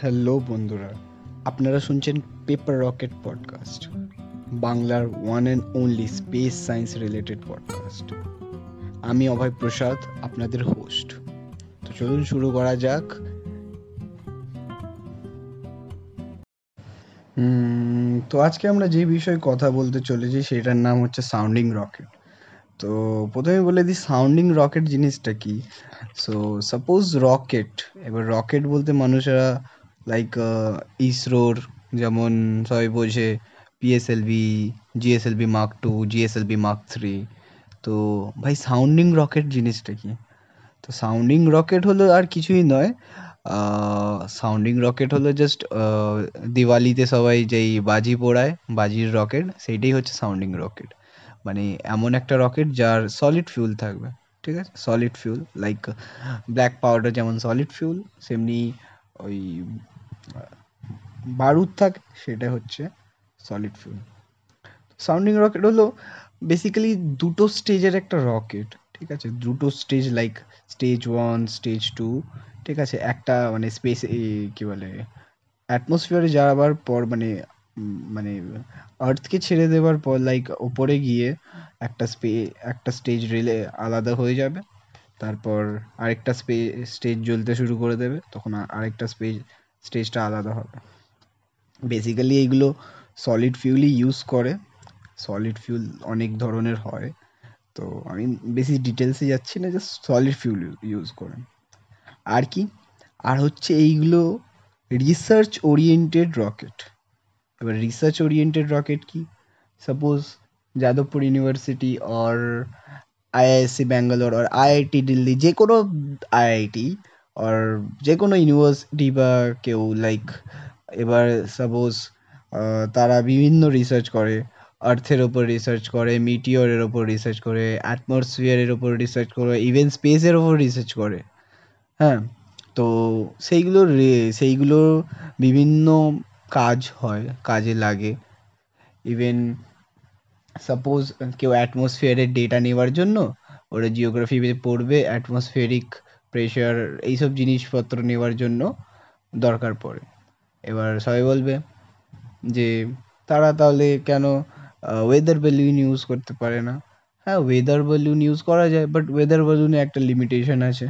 Hello বন্ধুরা, আপনারা শুনছেন পেপার রকেট পডকাস্ট বাংলার one and only space science related podcast আমি অভয় প্রসাদ, আপনাদের হোস্ট তো চলুন শুরু করা যাক। তো আজকে আমরা যে বিষয়ে কথা বলতে চলেছি সেটার নাম হচ্ছে সাউন্ডিং রকেট তো প্রথমে বলে দিই সাউন্ডিং রকেট জিনিসটা কি? সো সাপোজ রকেট এবার রকেট বলতে মানুষেরা লাইক ইসরোর যেমন সবাই বোঝে PSLV GSLV mark two GSLV mark three তো ভাই সাউন্ডিং রকেট জিনিসটা কি? তো সাউন্ডিং রকেট হলো আর কিছুই নয়। সাউন্ডিং রকেট হলো জাস্ট দিওয়ালিতে সবাই যেই বাজি পোড়ায়, বাজির রকেট সেইটাই হচ্ছে সাউন্ডিং রকেট মানে এমন একটা রকেট যার সলিড ফিউল থাকবে, ঠিক আছে? Solid fuel like black powder যেমন সলিড ফিউল সেমনি ওই বারুদ থাকে সেটা হচ্ছে সলিড ফিউল সাউন্ডিং রকেট হলো বেসিক্যালি দুটো স্টেজের একটা রকেট ঠিক আছে? দুটো stage like stage one stage two ঠিক আছে? একটা মানে স্পেস কী বলে অ্যাটমসফিয়ারে যাওয়ার পর মানে মানে আর্থকে ছেড়ে দেওয়ার পর লাইক ওপরে গিয়ে একটা স্পে একটা স্টেজ রেলে আলাদা হয়ে যাবে। তারপর আরেকটা স্পে স্টেজ জ্বলতে শুরু করে দেবে। তখন আরেকটা স্পেজ স্টেজটা আলাদা হবে। বেসিক্যালি এইগুলো সলিড ফিউলই ইউজ করে। সলিড ফিউল অনেক ধরনের হয়। তো আমি বেশি ডিটেলসে যাচ্ছি না জাস্ট সলিড ফিউল ইউজ করে আর কি? আর হচ্ছে এইগুলো রিসার্চ ওরিয়েন্টেড রকেট এবার রিসার্চ ওরিয়েন্টেড রকেট কি? Suppose Jadavpur university or IISc Bangalore R IIT Delhi যে কোনো আইআইটি আর যে কোনো ইউনিভার্সিটি বা কেউ লাইক এবার সাপোজ তারা বিভিন্ন রিসার্চ করে আর্থের ওপর রিসার্চ করে মিটিওরের ওপর রিসার্চ করে অ্যাটমসফিয়ারের ওপর রিসার্চ করে ইভেন স্পেসের ওপর রিসার্চ করে হ্যাঁ? তো সেইগুলোর সেইগুলো বিভিন্ন কাজ হয়, কাজে লাগে। ইভেন সাপোজ কেউ অ্যাটমসফিয়ারের ডেটা নেওয়ার জন্য, ওরা জিওগ্রাফি পড়বে অ্যাটমসফিয়ারিক প্রেশার এইসব জিনিসপত্র নেওয়ার জন্য দরকার পড়ে। এবার সবাই বলবে যে, তারা তাহলে কেন ওয়েদার বেলুন ইউজ করতে পারে না? হ্যাঁ ওয়েদার বেলুন ইউজ করা যায় বাট ওয়েদার বেলুনে একটা লিমিটেশন আছে।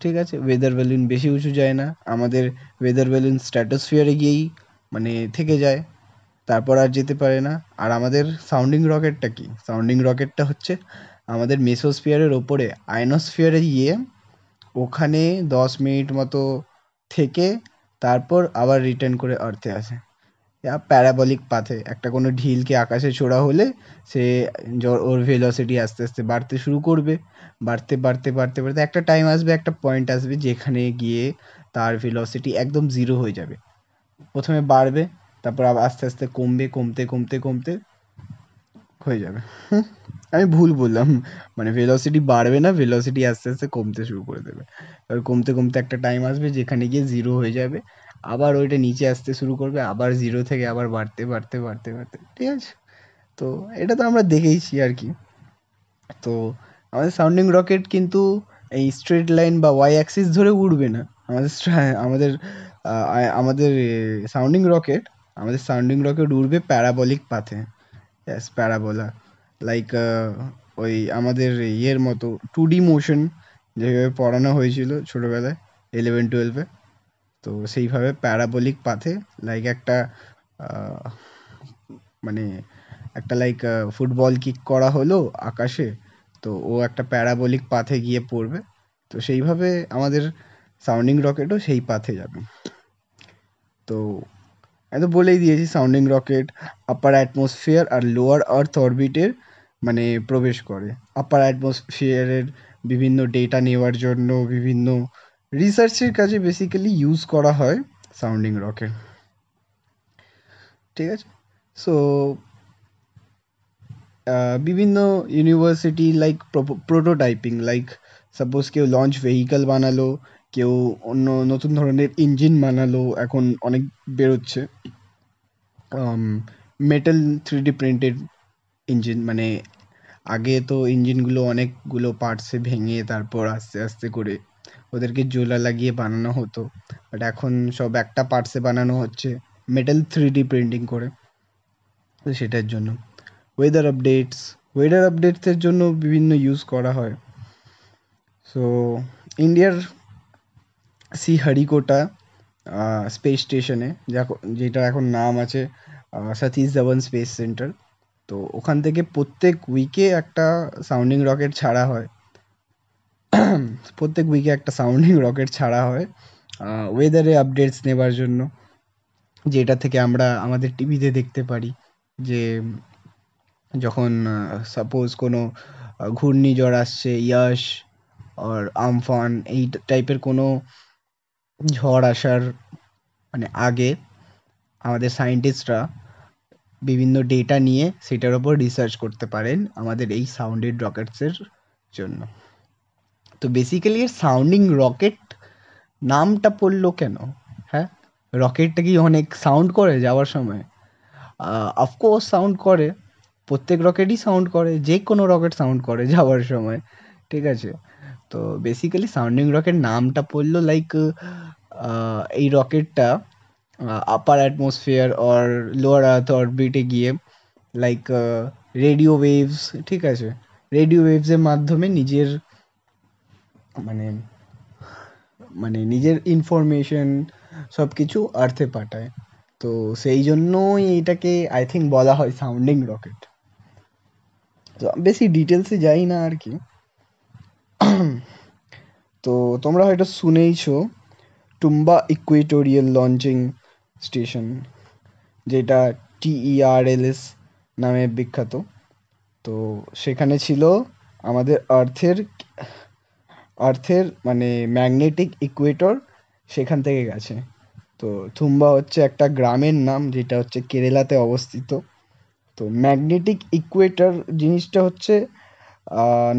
ঠিক আছে ওয়েদার বেলুন বেশি উঁচু যায় না। আমাদের ওয়েদার বেলুন স্ট্র্যাটোস্ফিয়ারে গিয়েই মানে থেকে যায়। তারপর আর যেতে পারে না। আর আমাদের সাউন্ডিং রকেটটা কি? সাউন্ডিং রকেটটা হচ্ছে আমাদের মেসোস্ফিয়ারের ওপরে আয়নোস্ফিয়ারে গিয়ে ওখানে দশ মিনিট মতো থেকে তারপর আবার রিটার্ন করে আর্থে আসে। প্যারাবলিক পাথে একটা কোনো ঢিলকে আকাশে ছোড়া হলে সে ওর ভেলোসিটি আস্তে আস্তে বাড়তে শুরু করবে। বাড়তে বাড়তে বাড়তে বাড়তে একটা টাইম আসবে, একটা পয়েন্ট আসবে যেখানে গিয়ে তার ভেলোসিটি একদম জিরো হয়ে যাবে। প্রথমে বাড়বে, তারপর আবার আস্তে আস্তে কমবে, কমতে কমতে কমতে হয়ে যাবে। আমি ভুল বললাম। মানে ভেলোসিটি বাড়বে না ভেলোসিটি আস্তে আস্তে কমতে শুরু করে দেবে। এবার কমতে কমতে একটা টাইম আসবে যেখানে গিয়ে জিরো হয়ে যাবে। আবার ওইটা নিচে আসতে শুরু করবে, আবার জিরো থেকে আবার বাড়তে বাড়তে বাড়তে বাড়তে। ঠিক আছে? তো এটা তো আমরা দেখেইছি আর কি। তো আমাদের সাউন্ডিং রকেট কিন্তু এই স্ট্রেট লাইন বা ওয়াই অ্যাক্সিস ধরে উড়বে না। আমাদের আমাদের আমাদের সাউন্ডিং রকেট আমাদের সাউন্ডিং রকেট উড়বে প্যারাবলিক পাথে ইয়াস প্যারাবোলা লাইক ওই আমাদের ইয়ের মতো টু ডি মোশন যেভাবে পড়ানো হয়েছিল ছোটোবেলায় ইলেভেন টুয়েলভে তো সেইভাবে প্যারাবলিক পাথে লাইক একটা মানে একটা লাইক ফুটবল কিক করা হলো আকাশে, তো ও একটা প্যারাবলিক পাথে গিয়ে পড়বে। তো সেইভাবে আমাদের সাউন্ডিং রকেটও সেই পাথে যাবে। তো আমি তো বলেই দিয়েছি সাউন্ডিং রকেট আপার অ্যাটমসফিয়ার আর লোয়ার আর্থ অরবিটের মানে প্রবেশ করে। আপার অ্যাটমসফিয়ারের বিভিন্ন ডেটা নেওয়ার জন্য বিভিন্ন রিসার্চের কাজে বেসিক্যালি ইউজ করা হয় সাউন্ডিং রকেট ঠিক আছে? সো বিভিন্ন university like prototyping like suppose কেউ লঞ্চ ভেহিক্যাল বানালো কেউ অন্য নতুন ধরনের ইঞ্জিন বানালো এখন অনেক বেরোচ্ছে। Metal three D printed engine মানে আগে তো ইঞ্জিনগুলো অনেকগুলো পার্টসে ভেঙে তারপর আস্তে আস্তে করে ওদেরকে জোলা লাগিয়ে বানানো হতো। বাট এখন সব একটা পার্টসে বানানো হচ্ছে মেটাল থ্রি ডি প্রিন্টিং করে। তো সেটার জন্য। ওয়েদার আপডেটস ওয়েদার আপডেটসের জন্য বিভিন্ন ইউজ করা হয়। সো ইন্ডিয়ার সি হরিকোটা স্পেস স্টেশনে যেটা এখন নাম আছে সতীশ ধাওয়ান স্পেস সেন্টার তো ওখান থেকে প্রত্যেক উইকে একটা সাউন্ডিং রকেট ছাড়া হয়। প্রত্যেক উইকে একটা সাউন্ডিং রকেট ছাড়া হয় ওয়েদারে আপডেটস নেবার জন্য, যেটা থেকে আমরা আমাদের টিভিতে দেখতে পারি যে, যখন সাপোজ কোনো ঘূর্ণিঝড় আসছে ইয়াস আর আমফান এই টাইপের কোনো ঝড় আসার মানে আগে আমাদের সায়েন্টিস্টরা বিভিন্ন ডেটা নিয়ে সেটার ওপর রিসার্চ করতে পারেন আমাদের এই সাউন্ডেড রকেটসের জন্য। তো বেসিক্যালি এর সাউন্ডিং রকেট নামটা পড়ল কেন? হ্যাঁ? রকেটটা কি অনেক সাউন্ড করে যাওয়ার সময়? অফকোর্স সাউন্ড করে। প্রত্যেক রকেটই সাউন্ড করে। যে কোনো রকেট সাউন্ড করে যাওয়ার সময়। ঠিক আছে? তো বেসিক্যালি সাউন্ডিং রকেট নামটা পড়ল লাইক এই রকেটটা upper atmosphere or lower earth অরবিটে গিয়ে লাইক রেডিও ওয়েভস ঠিক আছে? রেডিও ওয়েভসের মাধ্যমে নিজের মানে মানে নিজের ইনফরমেশন সব কিছু আর্থে পাঠায়। তো সেই জন্যই এটাকে আই থিঙ্ক বলা হয় সাউন্ডিং রকেট তো বেশি ডিটেলসে যাই না আর কি। তো তোমরা হয়তো শুনেইছো টুম্বা ইকুয়েটোরিয়াল লঞ্চিং স্টেশন, যেটা টিইআরএলএস নামে বিখ্যাত। তো সেখানে ছিল আমাদের আর্থের আর্থের মানে ম্যাগনেটিক ইকুয়েটর সেখান থেকে গেছে। তো থুম্বা হচ্ছে একটা গ্রামের নাম, যেটা হচ্ছে কেরালাতে অবস্থিত। তো ম্যাগনেটিক ইকুয়েটর জিনিসটা হচ্ছে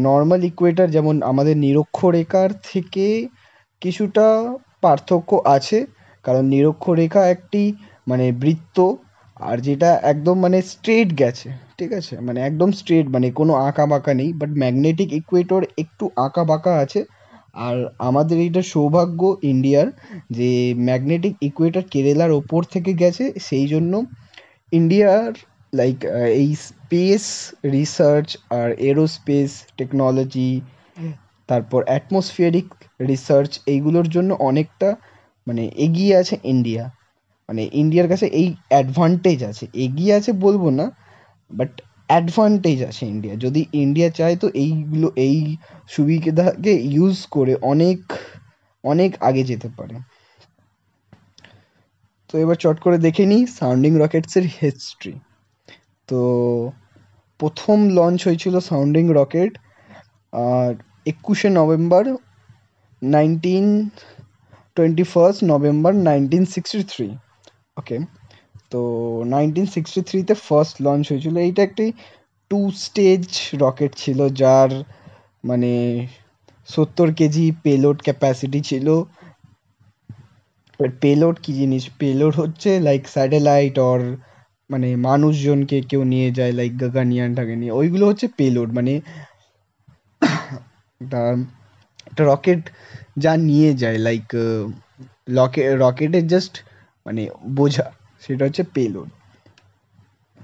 নর্মাল ইকুয়েটর যেমন আমাদের নিরক্ষরেখার থেকে কিছুটা পার্থক্য আছে। কারণ নিরক্ষরেখা একটি মানে বৃত্ত আর যেটা একদম মানে স্ট্রেট গেছে, ঠিক আছে? মানে একদম স্ট্রেট মানে কোনো আঁকা বাঁকা নেই বাট ম্যাগনেটিক ইকুয়েটর একটু আঁকা বাঁকা আছে। আর আমাদের এইটা সৌভাগ্য ইন্ডিয়ার যে ম্যাগনেটিক ইকুয়েটর কেরালার ওপর থেকে গেছে, সেই জন্য ইন্ডিয়ার লাইক এই স্পেস রিসার্চ আর এরোস্পেস টেকনোলজি তারপর অ্যাটমসফিয়ারিক রিসার্চ এইগুলোর জন্য অনেকটা মানে এগিয়ে আছে ইন্ডিয়া মানে ইন্ডিয়ার কাছে এই অ্যাডভান্টেজ আছে। এগিয়ে আছে বলব না বাট অ্যাডভান্টেজ আছে ইন্ডিয়া যদি ইন্ডিয়া চায় তো এইগুলো এই সুবিধাকে ইউজ করে অনেক অনেক আগে যেতে পারে। তো এবার চট করে দেখে নিই সাউন্ডিং রকেটসের হিস্ট্রি তো প্রথম লঞ্চ হয়েছিল সাউন্ডিং রকেট আর একুশে November nineteen twenty first November nineteen sixty three okay তো নাইনটিন সিক্সটি থ্রিতে ফার্স্ট লঞ্চ হয়েছিল। এইটা একটি টু স্টেজ রকেট ছিল, যার মানে সত্তর কেজি পেলোড ক্যাপাসিটি ছিল। পেলোড কী জিনিস? পেলোড হচ্ছে লাইক স্যাটেলাইট অর মানে মানুষজনকে কেউ নিয়ে যায় লাইক গাগানিয়ানটাকে নিয়ে ওইগুলো হচ্ছে পেলোড মানে একটা রকেট যা নিয়ে যায় লাইক লকে রকেটের জাস্ট মানে বোঝা, সেটা হচ্ছে পেলোড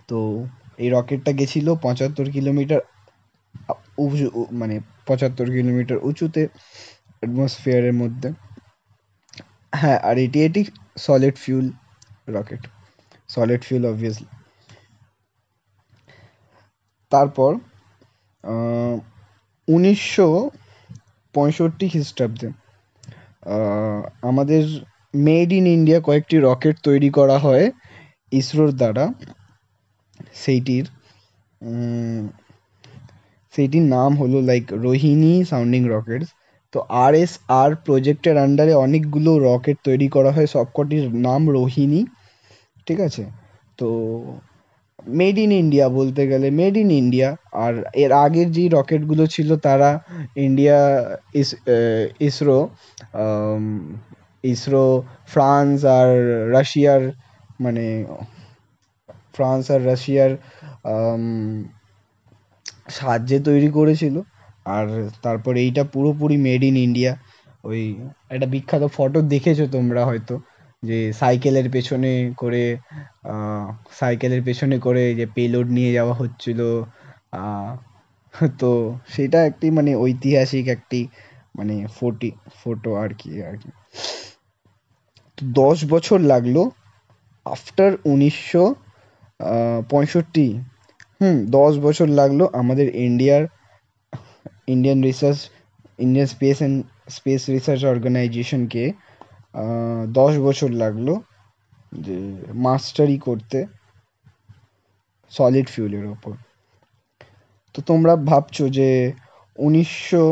তো এই রকেটটা গেছিল পঁচাত্তর কিলোমিটার মানে পঁচাত্তর কিলোমিটার উঁচুতে অ্যাটমসফিয়ারের মধ্যে। হ্যাঁ আর এটি এটি solid fuel rocket solid fuel obviously তারপর উনিশশো পঁয়ষট্টি খ্রিস্টাব্দে আমাদের মেড ইন ইন্ডিয়া কয়েকটি রকেট তৈরি করা হয় ইসরোর দ্বারা। সেইটির সেইটির নাম হলো লাইক রোহিণী সাউন্ডিং রকেটস তো আর এস আর প্রজেক্টের আন্ডারে অনেকগুলো রকেট তৈরি করা হয়। সবকটির নাম রোহিণী। ঠিক আছে? তো মেড ইন ইন্ডিয়া বলতে গেলে মেড ইন ইন্ডিয়া আর এর আগের যেই রকেটগুলো ছিল তারা ইন্ডিয়া ইস ইসরো ইসরো, ফ্রান্স আর রাশিয়ার মানে ফ্রান্স আর রাশিয়ার সাহায্যে তৈরি করেছিল। আর তারপর এইটা পুরোপুরি মেড ইন ইন্ডিয়া ওই একটা বিখ্যাত ফটো দেখেছ তোমরা হয়তো। যে সাইকেলের পেছনে করে সাইকেলের পেছনে করে যে পেলোড নিয়ে যাওয়া হচ্ছিল তো সেটা একটি মানে ঐতিহাসিক একটি মানে ফোটি, ফটো আর কি আর কি। তো দশ বছর লাগল আফটার উনিশশো পঁয়ষট্টি। হুম, দশ বছর লাগল আমাদের ইন্ডিয়ার, Indian research, Indian space and space research অর্গানাইজেশনকে দশ বছর লাগল যে মাস্টারি করতে সলিড ফিউলের ওপর। তো তোমরা ভাবছ যে উনিশশো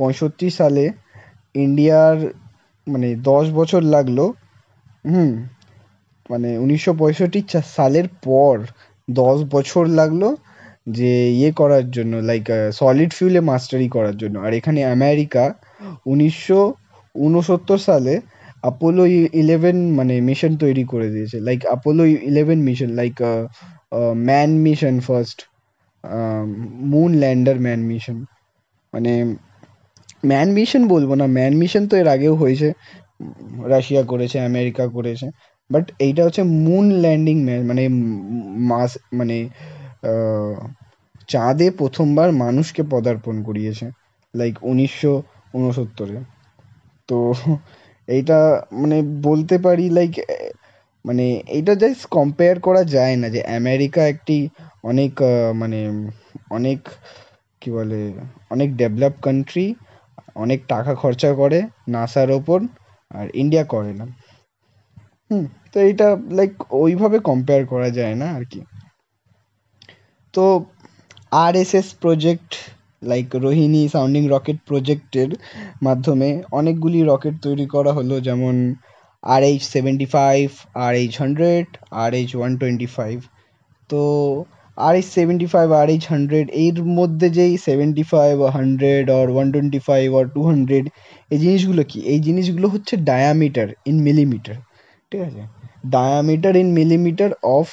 পঁয়ষট্টি সালে ইন্ডিয়ার মানে দশ বছর লাগল, হুম মানে উনিশশো পঁয়ষট্টি সালের পর দশ বছর লাগল যে ইয়ে করার জন্য লাইক সলিড ফিউলে মাস্টারি করার জন্য। আর এখানে আমেরিকা উনিশশো উনসত্তর সালে অ্যাপোলো ইলেভেন মানে মিশন তৈরি করে দিয়েছে। Like Apollo eleven mission like man mission first moon lander man mission মানে ম্যান মিশন বলব না ম্যান মিশন তো এর আগেও হয়েছে। রাশিয়া করেছে আমেরিকা করেছে। বাট এইটা হচ্ছে মুন ল্যান্ডিং ম্যান মানে মাস মানে চাঁদে প্রথমবার মানুষকে পদার্পণ করিয়েছে। লাইক উনিশশো উনসত্তরে। তো এইটা মানে বলতে পারি লাইক মানে এইটা জাস্ট কম্পেয়ার করা যায় না যে আমেরিকা একটি অনেক মানে অনেক, কী বলে, অনেক ডেভেলপ কান্ট্রি অনেক টাকা খরচা করে নাসার ওপর আর ইন্ডিয়া করে না। হুম, তো এইটা লাইক ওইভাবে কম্পেয়ার করা যায় না আর কি। তো R S S project like Rohini sounding rocket প্রজেক্টের মাধ্যমে অনেকগুলি রকেট তৈরি করা হলো, যেমন R H seventy five R H hundred R H one twenty five তো R H seventy five R H hundred এর মধ্যে যেই সেভেন্টি ফাইভ হান্ড্রেড আর ওয়ান টোয়েন্টি ফাইভ আর টু হান্ড্রেড এই জিনিসগুলো কি? এই জিনিসগুলো হচ্ছে ডায়ামিটার ইন মিলিমিটার ঠিক আছে? Diameter in millimetre of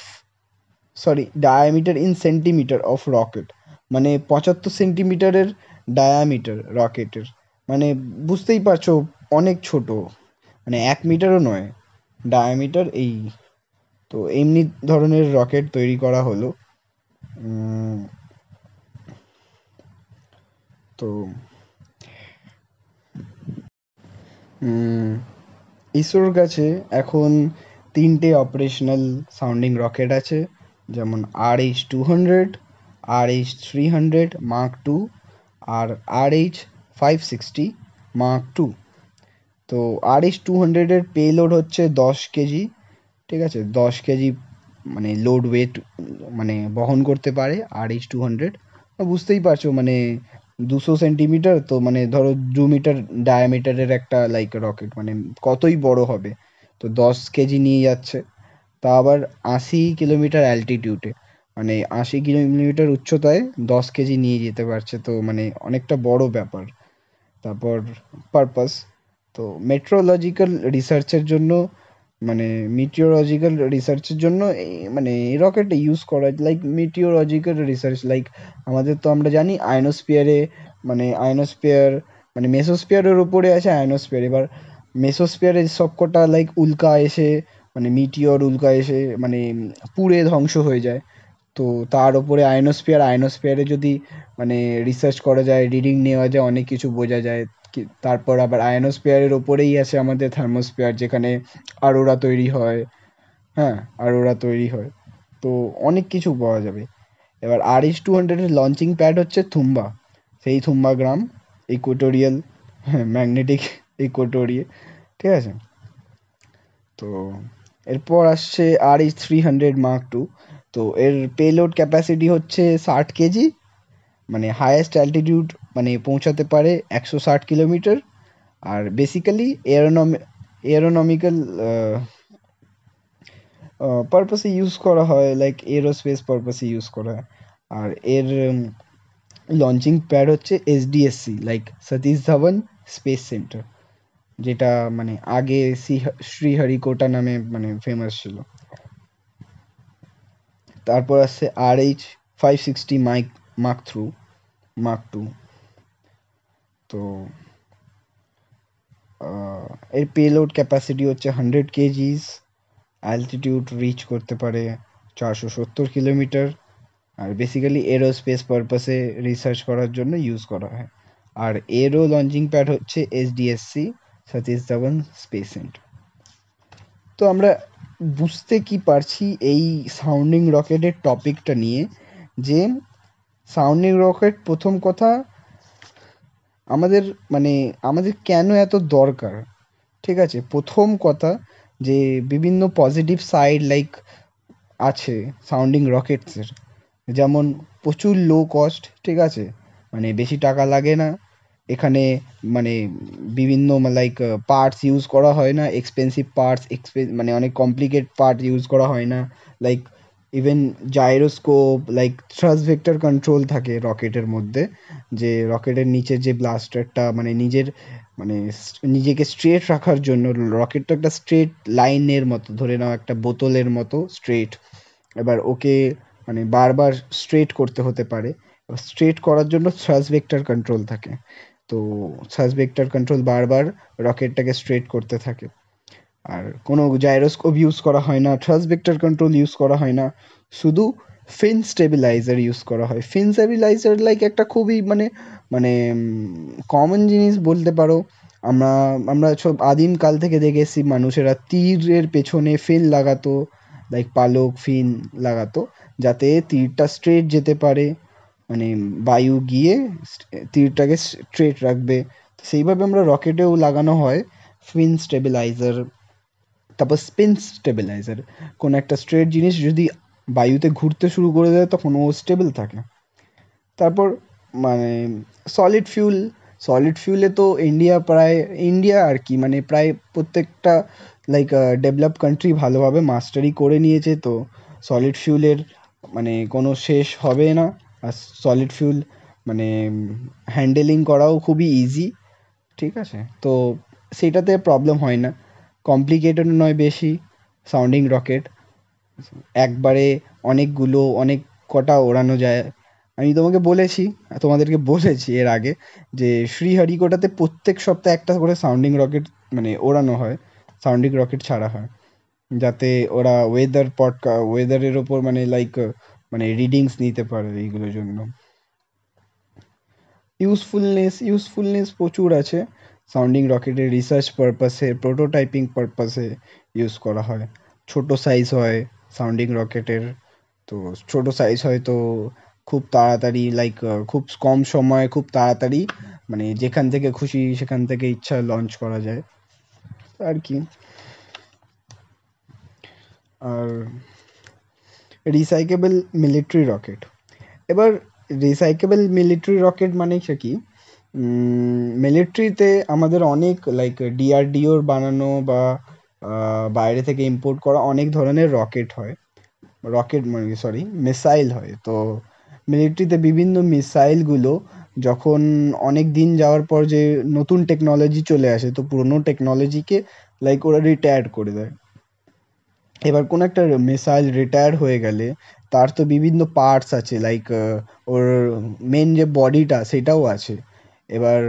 sorry diameter in centimetre of rocket মানে পঁচাত্তর সেন্টিমিটারের ডায়ামিটার রকেটের। মানে বুঝতেই পারছ, অনেক ছোট। মানে এক মিটারও নয় ডায়ামিটার এই। তো এমনি ধরনের রকেট তৈরি করা হলো। তো ইসরোর কাছে এখন তিনটে অপারেশনাল সাউন্ডিং রকেট আছে, যেমন R H two hundred R H three hundred mark two আর R H five sixty mark two তো আর এইচ টু হান্ড্রেডের পে লোড হচ্ছে দশ কেজি, ঠিক আছে? দশ কেজি মানে লোড ওয়েট মানে বহন করতে পারে আর এইচ টু হান্ড্রেড বুঝতেই পারছ মানে দুশো সেন্টিমিটার তো মানে ধরো দু মিটার ডায়ামিটারের একটা লাইক রকেট মানে কতই বড় হবে। তো দশ কেজি নিয়ে যাচ্ছে। তা আবার আশি কিলোমিটার অ্যালটিটিউডে মানে আশি কিলোমিটার উচ্চতায় দশ কেজি নিয়ে যেতে পারছে, তো মানে অনেকটা বড় ব্যাপার। তারপর পারপাস তো মেট্রোলজিক্যাল রিসার্চের জন্য মানে মিটিওরলজিক্যাল রিসার্চের জন্য মানে রকেট ইউজ করা লাইক মিটিওরলজিক্যাল রিসার্চ লাইক আমাদের তো আমরা জানি আয়নোস্ফিয়ারে মানে আয়নোস্ফিয়ার মানে মেসোস্ফিয়ারের উপরে আছে আয়নোস্ফিয়ার এবার মেসোস্ফিয়ারে সবকটা লাইক উল্কা এসে মানে মিটিওর উল্কা এসে মানে পুড়ে ধ্বংস হয়ে যায়। তো তার ওপরে আয়নোস্ফিয়ার আয়নোস্ফিয়ারে যদি মানে রিসার্চ করা যায় রিডিং নেওয়া যায়, অনেক কিছু বোঝা যায়। তারপর আবার আয়নোস্ফিয়ারের ওপরেই আছে আমাদের থার্মোস্ফিয়ার, যেখানে আরোরা তৈরি হয়। হ্যাঁ আরোরা তৈরি হয়। তো অনেক কিছু পাওয়া যাবে। এবার আর এইচ টু হান্ড্রেডের লঞ্চিং প্যাড হচ্ছে থুম্বা। সেই থুম্বা গ্রাম ইকুয়েটোরিয়াল হ্যাঁ ম্যাগনেটিক ইকুয়েটোরিয়ে ঠিক আছে? তো এরপর আসছে R H three hundred mark two তো এর পেলোড ক্যাপাসিটি হচ্ছে ষাট কেজি মানে হায়েস্ট অ্যালটিটিউড মানে পৌঁছাতে পারে একশো ষাট কিলোমিটার। আর বেসিক্যালি এরোনমি এরোনমিক্যাল পারপাসে ইউজ করা হয় লাইক এরোস্পেস পারপাসে ইউজ করা। হয় আর এর লঞ্চিং প্যাড হচ্ছে SDSC like Satish Dhawan space centre যেটা মানে আগে শ্রীহরিকোটা নামে মানে ফেমাস ছিল। তারপর আসছে R H five sixty mike mark through mark two তো এর পেলোড ক্যাপাসিটি হচ্ছে হান্ড্রেড কেজিস অ্যালটিটিউড রিচ করতে পারে চারশো সত্তর কিলোমিটার, আর বেসিক্যালি এরোস্পেস পারপাসে রিসার্চ করার জন্য ইউজ করা হয়। আর এরো লঞ্চিং প্যাড হচ্ছে SDSC Satish Dhawan space centre তো আমরা বুঝতে কি পারছি এই সাউন্ডিং রকেটের টপিকটা নিয়ে? যে সাউন্ডিং রকেট প্রথম কথা, আমাদের মানে আমাদের কেন এত দরকার? ঠিক আছে? প্রথম কথা যে বিভিন্ন পজিটিভ সাইড লাইক আছে সাউন্ডিং রকেটসের যেমন প্রচুর লো কস্ট ঠিক আছে? মানে বেশি টাকা লাগে না। এখানে মানে বিভিন্ন লাইক পার্টস ইউজ করা হয় না এক্সপেন্সিভ পার্টস এক্সপে মানে অনেক কমপ্লিকেট পার্ট ইউজ করা হয় না। Like even gyroscope like thrust vector control থাকে রকেটের মধ্যে। যে রকেটের নিচে যে ব্লাস্টারটা মানে নিজের মানে নিজেকে স্ট্রেট রাখার জন্য রকেটটা একটা স্ট্রেট লাইনের মতো, ধরে নাও একটা বোতলের মতো স্ট্রেট এবার ওকে মানে বারবার স্ট্রেট করতে হতে পারে। স্ট্রেট করার জন্য থ্রাস ভেক্টর কন্ট্রোল থাকে। তো থ্রাস ভেক্টর কন্ট্রোল বারবার রকেটটাকে স্ট্রেট করতে থাকে। আর কোনো জাইরোস্কোপ ইউজ করা হয় না থ্রাস ভেক্টর কন্ট্রোল ইউজ করা হয় না, শুধু ফিন স্টেবিলাইজার ইউজ করা হয়। ফিন স্টেবিলাইজার লাইক একটা খুবই মানে মানে কমন জিনিস বলতে পারো। আমরা আমরা সব আদিম কাল থেকে দেখে এসেছি মানুষেরা তীরের পেছনে ফিন লাগাতো লাইক পালক ফিন লাগাতো, যাতে তীরটা স্ট্রেট যেতে পারে। মানে বায়ু গিয়ে তীরটাকে স্ট্রেট রাখবে। সেইভাবে আমরা রকেটেও লাগানো হয় ফিন স্টেবিলাইজার তারপর স্পিন স্টেবিলাইজার কোনো একটা স্ট্রেট জিনিস যদি বায়ুতে ঘুরতে শুরু করে দেয়, তখন ও স্টেবল থাকে। তারপর মানে সলিড ফিউল সলিড ফিউলে তো ইন্ডিয়া প্রায় ইন্ডিয়া আর কি মানে প্রায় প্রত্যেকটা লাইক ডেভেলপ কান্ট্রি ভালোভাবে মাস্টারি করে নিয়েছে। তো সলিড ফিউলের মানে কোনো শেষ হবে না। আর সলিড ফিউল মানে হ্যান্ডেলিং করাও খুবই ইজি ঠিক আছে? তো সেটাতে প্রবলেম হয় না। কমপ্লিকেটেড নয় বেশি সাউন্ডিং রকেট একবারে অনেকগুলো, অনেক কটা ওড়ানো যায়। আমি তোমাকে বলেছি, তোমাদেরকে বলেছি এর আগে, যে শ্রীহরিকোটাতে প্রত্যেক সপ্তাহে একটা করে সাউন্ডিং রকেট মানে ওড়ানো হয় সাউন্ডিং রকেট ছাড়া হয়। যাতে ওরা ওয়েদার পডকা ওয়েদারের ওপর মানে লাইক মানে রিডিংস নিতে পারে এইগুলোর জন্য। ইউজফুলনেস ইউজফুলনেস প্রচুর আছে। সাউন্ডিং রকেটের রিসার্চ পারপাসে প্রোটোটাইপিং পারপাসে ইউজ করা হয়। ছোট সাইজ হয় সাউন্ডিং রকেটের তো ছোট সাইজ হয় তো খুব তাড়াতাড়ি লাইক খুব কম সময়ে খুব তাড়াতাড়ি মানে যেখান থেকে খুশি সেখান থেকে ইচ্ছা লঞ্চ করা যায়। আর কি। আর রিসাইকেবল মিলিটারি রকেট এবার রিসাইকেবল মিলিটারি রকেট মানে সে কি? মিলিটারিতে আমাদের অনেক লাইক ডিআরডিওর বানানো বা বাইরে থেকে ইম্পোর্ট করা অনেক ধরনের রকেট হয়। রকেট মানে সরি মিসাইল হয়। তো মিলিটারিতে বিভিন্ন মিসাইলগুলো যখন অনেক দিন যাওয়ার পর যে নতুন টেকনোলজি চলে আসে, তো পুরোনো টেকনোলজিকে লাইক ওরা রিটায়ার করে দেয়। এবার কোনো একটা মিসাইল রিটায়ার হয়ে গেলে তার তো বিভিন্ন পার্টস আছে লাইক ওর মেন যে বডিটা সেটাও আছে। এবার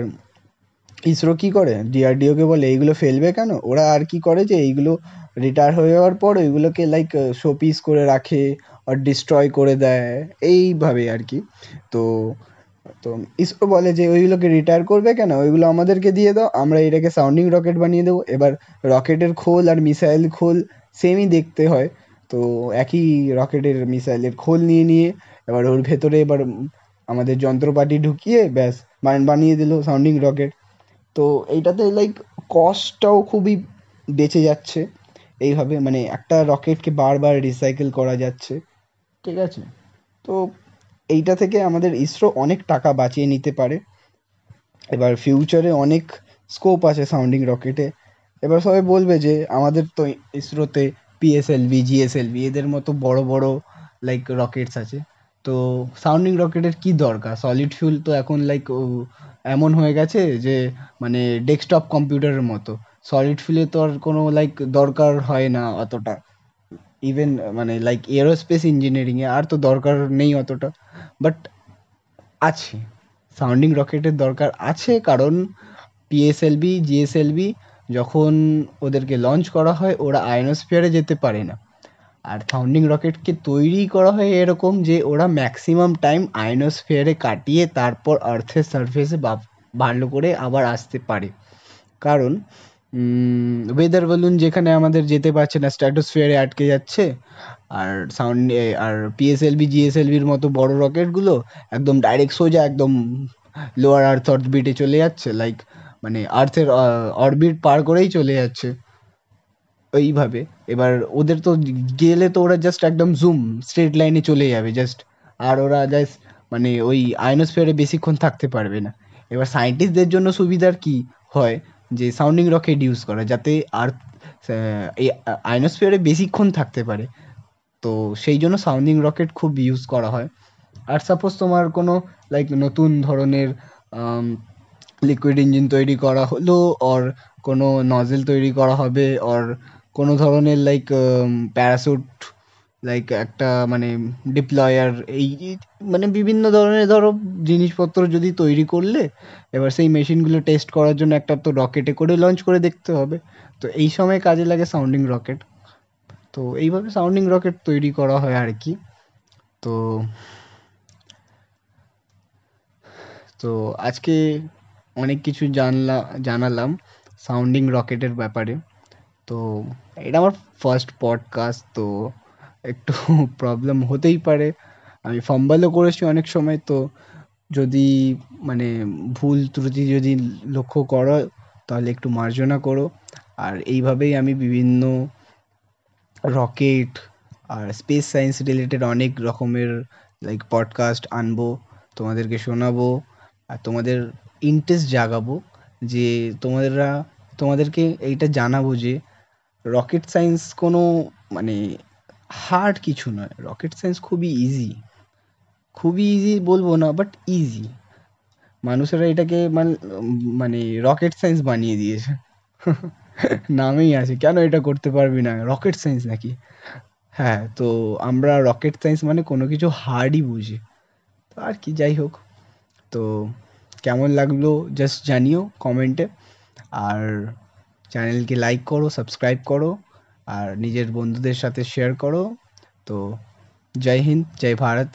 ইসরো কী করে? ডিআরডিওকে বলে, এইগুলো ফেলবে কেন? ওরা আর কি করে যে, এইগুলো রিটায়ার হয়ে যাওয়ার পর ওইগুলোকে লাইক শোপিস করে রাখে আর ডিস্ট্রয় করে দেয়। এইভাবে আর কি। তো তো ইসরো বলে যে, ওইগুলোকে রিটায়ার করবে কেন? ওইগুলো আমাদেরকে দিয়ে দাও, আমরা এটাকে সাউন্ডিং রকেট বানিয়ে দেবো। এবার রকেটের খোল আর মিসাইল খোল সেমই দেখতে হয়। তো একই রকেটের মিসাইলের খোল নিয়ে নিয়ে, এবার ওর ভেতরে এবার আমাদের যন্ত্রপাতি ঢুকিয়ে ব্যাস বানিয়ে দিল সাউন্ডিং রকেট তো এইটাতে লাইক কস্টটাও খুবই বেঁচে যাচ্ছে। এইভাবে মানে একটা রকেটকে বারবার রিসাইকেল করা যাচ্ছে। ঠিক আছে? তো এইটা থেকে আমাদের ইসরো অনেক টাকা বাঁচিয়ে নিতে পারে। এবার ফিউচারে অনেক স্কোপ আছে সাউন্ডিং রকেটে এবার সবাই বলবে যে আমাদের তো ইসরোতে পিএসএলভি জিএসএলভি এদের মতো বড় বড় লাইক রকেটস আছে। তো সাউন্ডিং রকেটের কি দরকার? সলিড ফিউল তো এখন লাইক এমন হয়ে গেছে যে মানে ডেস্কটপ কম্পিউটারের মতো। সলিড ফিউলে তো আর কোনো লাইক দরকার হয় না অতটা। ইভেন মানে লাইক এরোস্পেস ইঞ্জিনিয়ারিংয়ে আর তো দরকার নেই অতটা। বাট আছে। সাউন্ডিং রকেটের দরকার আছে, কারণ পিএসএলভি জিএসএলভি যখন ওদেরকে লঞ্চ করা হয়, ওরা আয়নোস্ফিয়ারে যেতে পারে না। আর ফাউন্ডিং রকেটকে তৈরি করা হয় এরকম যে, ওরা ম্যাক্সিমাম টাইম আয়নোস্ফিয়ারে কাটিয়ে তারপর আর্থের সারফেসে ভালো করে আবার আসতে পারে। কারণ ওয়েদার বলুন যেখানে আমাদের যেতে পারছে না স্ট্র্যাটোস্ফিয়ারে আটকে যাচ্ছে, আর সাউন্ড আর পিএসএলভি জিএসএলভির মতো বড় রকেটগুলো একদম ডাইরেক্ট সোজা, একদম লোয়ার আর্থ অরবিটে চলে যাচ্ছে। লাইক মানে আর্থের অরবিট পার করেই চলে যাচ্ছে। ওইভাবে এবার ওদের তো গেলে তো ওরা জাস্ট একদম জুম স্ট্রেট লাইনে চলে যাবে জাস্ট আর ওরা জাস্ট মানে ওই আয়নোস্ফিয়ারে বেশিক্ষণ থাকতে পারবে না। এবার সায়েন্টিস্টদের জন্য সুবিধার কি হয়? যে সাউন্ডিং রকেট ইউজ করা, যাতে আর্থ এই আয়নোস্ফিয়ারে বেশিক্ষণ থাকতে পারে। তো সেই জন্য সাউন্ডিং রকেট খুব ইউজ করা হয়। আর সাপোজ তোমার কোনো লাইক নতুন ধরনের লিকুইড ইঞ্জিন তৈরি করা হলো অর কোনো নজেল তৈরি করা হবে অর কোনো ধরনের লাইক প্যারাসুট লাইক একটা মানে ডিপ্লয়ার এই মানে বিভিন্ন ধরনের ধরো জিনিসপত্র যদি তৈরি করলে, এবার সেই মেশিনগুলো টেস্ট করার জন্য একটা তো রকেটে করে লঞ্চ করে দেখতে হবে। তো এই সময় কাজে লাগে সাউন্ডিং রকেট তো এইভাবে সাউন্ডিং রকেট তৈরি করা হয় আর কি। তো তো আজকে অনেক কিছু জানলা, জানালাম সাউন্ডিং রকেটের ব্যাপারে। তো এটা আমার ফার্স্ট পডকাস্ট তো একটু প্রবলেম হতেই পারে। আমি ফাম্বালও করেছি অনেক সময়, তো যদি মানে ভুল ত্রুটি যদি লক্ষ্য করো, তাহলে একটু মার্জনা করো। আর এইভাবেই আমি বিভিন্ন রকেট আর স্পেস সায়েন্স রিলেটেড অনেক রকমের লাইক পডকাস্ট আনব, তোমাদেরকে শোনাবো। আর তোমাদের ইন্টারেস্ট জাগাবো যে তোমাদেররা, তোমাদেরকে এইটা জানাব যে রকেট সায়েন্স কোনো মানে হার্ড কিছু নয়। রকেট সায়েন্স খুবই ইজি খুবই ইজি বলব না বাট ইজি মানুষেরা এটাকে মানে রকেট সায়েন্স বানিয়ে দিয়েছে। নামেই আছে। কেন এটা করতে পারবি না? রকেট সায়েন্স নাকি? হ্যাঁ তো আমরা রকেট সায়েন্স মানে কোনো কিছু হার্ডই বুঝি। আর কি, যাই হোক। তো কেমন লাগল জাস্ট জানিও কমেন্টে আর চ্যানেলকে লাইক করো সাবস্ক্রাইব করো, আর নিজের বন্ধুদের সাথে শেয়ার করো। তো, জয় হিন্দ, জয় ভারত।